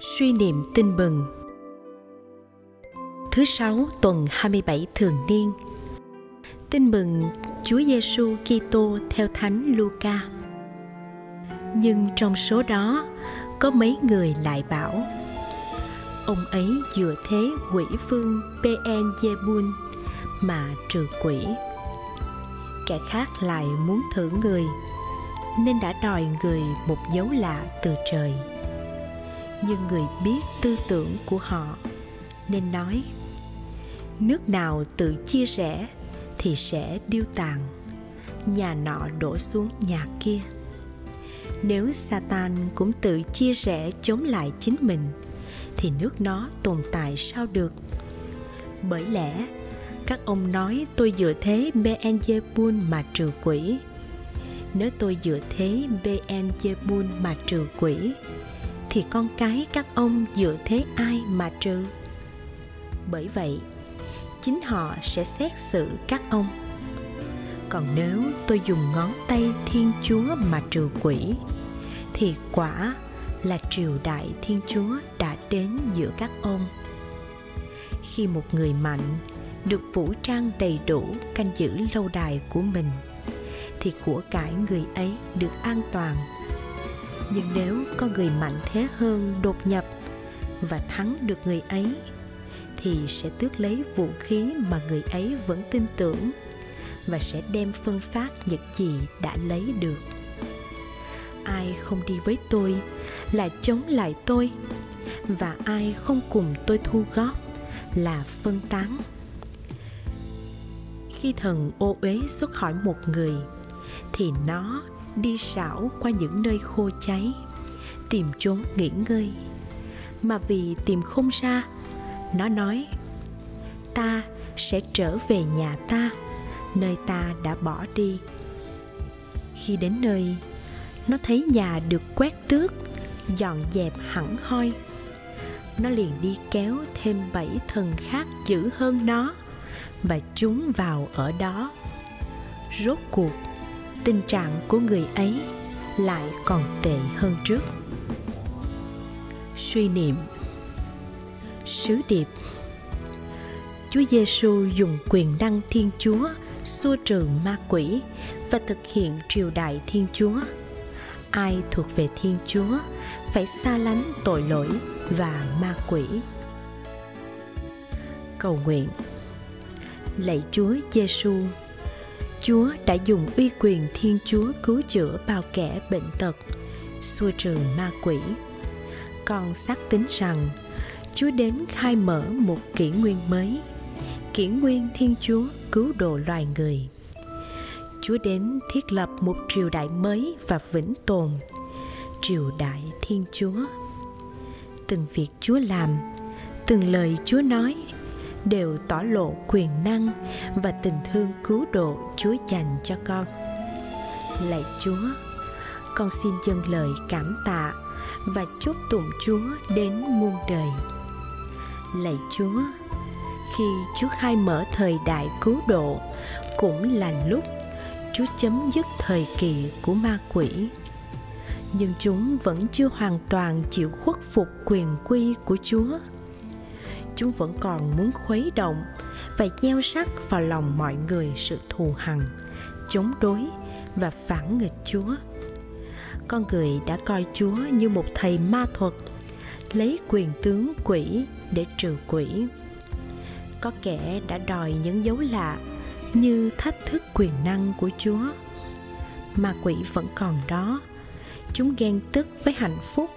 Suy niệm tin mừng Thứ sáu, tuần 27 thường niên Tin mừng Chúa Giêsu Kitô theo Thánh Luca. Nhưng trong số đó, có mấy người lại bảo, ông ấy dựa thế quỷ phương PN Jebun mà trừ quỷ. Kẻ khác lại muốn thử người, nên đã đòi người một dấu lạ từ trời nhưng người biết tư tưởng của họ. Nên nói, nước nào tự chia rẽ thì sẽ điêu tàn, nhà nọ đổ xuống nhà kia. Nếu satan cũng tự chia rẽ chống lại chính mình, thì nước nó tồn tại sao được? Bởi lẽ, các ông nói tôi dựa thế Beelzebul mà trừ quỷ. Nếu tôi dựa thế Beelzebul mà trừ quỷ thì con cái các ông dựa thế ai mà trừ? Bởi vậy, chính họ sẽ xét xử các ông. Còn nếu tôi dùng ngón tay thiên chúa mà trừ quỷ, thì quả là triều đại thiên chúa đã đến giữa các ông. Khi một người mạnh được vũ trang đầy đủ canh giữ lâu đài của mình, thì của cải người ấy được an toàn nhưng nếu có người mạnh thế hơn đột nhập và thắng được người ấy, thì sẽ tước lấy vũ khí mà người ấy vẫn tin tưởng và sẽ đem phân phát những gì đã lấy được. Ai không đi với tôi là chống lại tôi, và ai không cùng tôi thu góp là phân tán. Khi thần ô uế xuất khỏi một người, thì nó đi xảo qua những nơi khô cháy, tìm chốn nghỉ ngơi. Mà vì tìm không ra, nó nói, ta sẽ trở về nhà ta, nơi ta đã bỏ đi. Khi đến nơi, nó thấy nhà được quét tước, dọn dẹp hẳn hoi. Nó liền đi kéo thêm bảy thần khác dữ hơn nó và chúng vào ở đó. Rốt cuộc tình trạng của người ấy lại còn tệ hơn trước suy niệm sứ điệp Chúa Giêsu dùng quyền năng Thiên Chúa xua trừ ma quỷ và thực hiện triều đại Thiên Chúa. Ai thuộc về Thiên Chúa phải xa lánh tội lỗi và ma quỷ. Cầu nguyện Lạy Chúa Giêsu, Chúa đã dùng uy quyền Thiên Chúa cứu chữa bao kẻ bệnh tật, xua trừ ma quỷ. Con xác tín rằng Chúa đến khai mở một kỷ nguyên mới, kỷ nguyên Thiên Chúa cứu độ loài người. Chúa đến thiết lập một triều đại mới và vĩnh tồn, triều đại Thiên Chúa. Từng việc Chúa làm, từng lời Chúa nói đều tỏ lộ quyền năng và tình thương cứu độ Chúa dành cho con. Lạy Chúa, con xin dâng lời cảm tạ và chúc tụng Chúa đến muôn đời. Lạy Chúa, khi Chúa khai mở thời đại cứu độ cũng là lúc Chúa chấm dứt thời kỳ của ma quỷ. Nhưng chúng vẫn chưa hoàn toàn chịu khuất phục quyền quy của Chúa chúng vẫn còn muốn khuấy động và gieo rắc vào lòng mọi người sự thù hằn, chống đối và phản nghịch chúa. Con người đã coi chúa như một thầy ma thuật, lấy quyền tướng quỷ để trừ quỷ. Có kẻ đã đòi những dấu lạ như thách thức quyền năng của chúa. Ma quỷ vẫn còn đó. Chúng ghen tức với hạnh phúc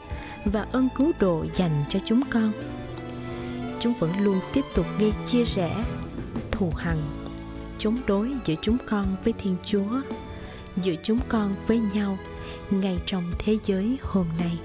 và ơn cứu độ dành cho chúng con chúng vẫn luôn tiếp tục gây chia rẽ, thù hằn, chống đối giữa chúng con với thiên chúa, giữa chúng con với nhau ngay trong thế giới hôm nay.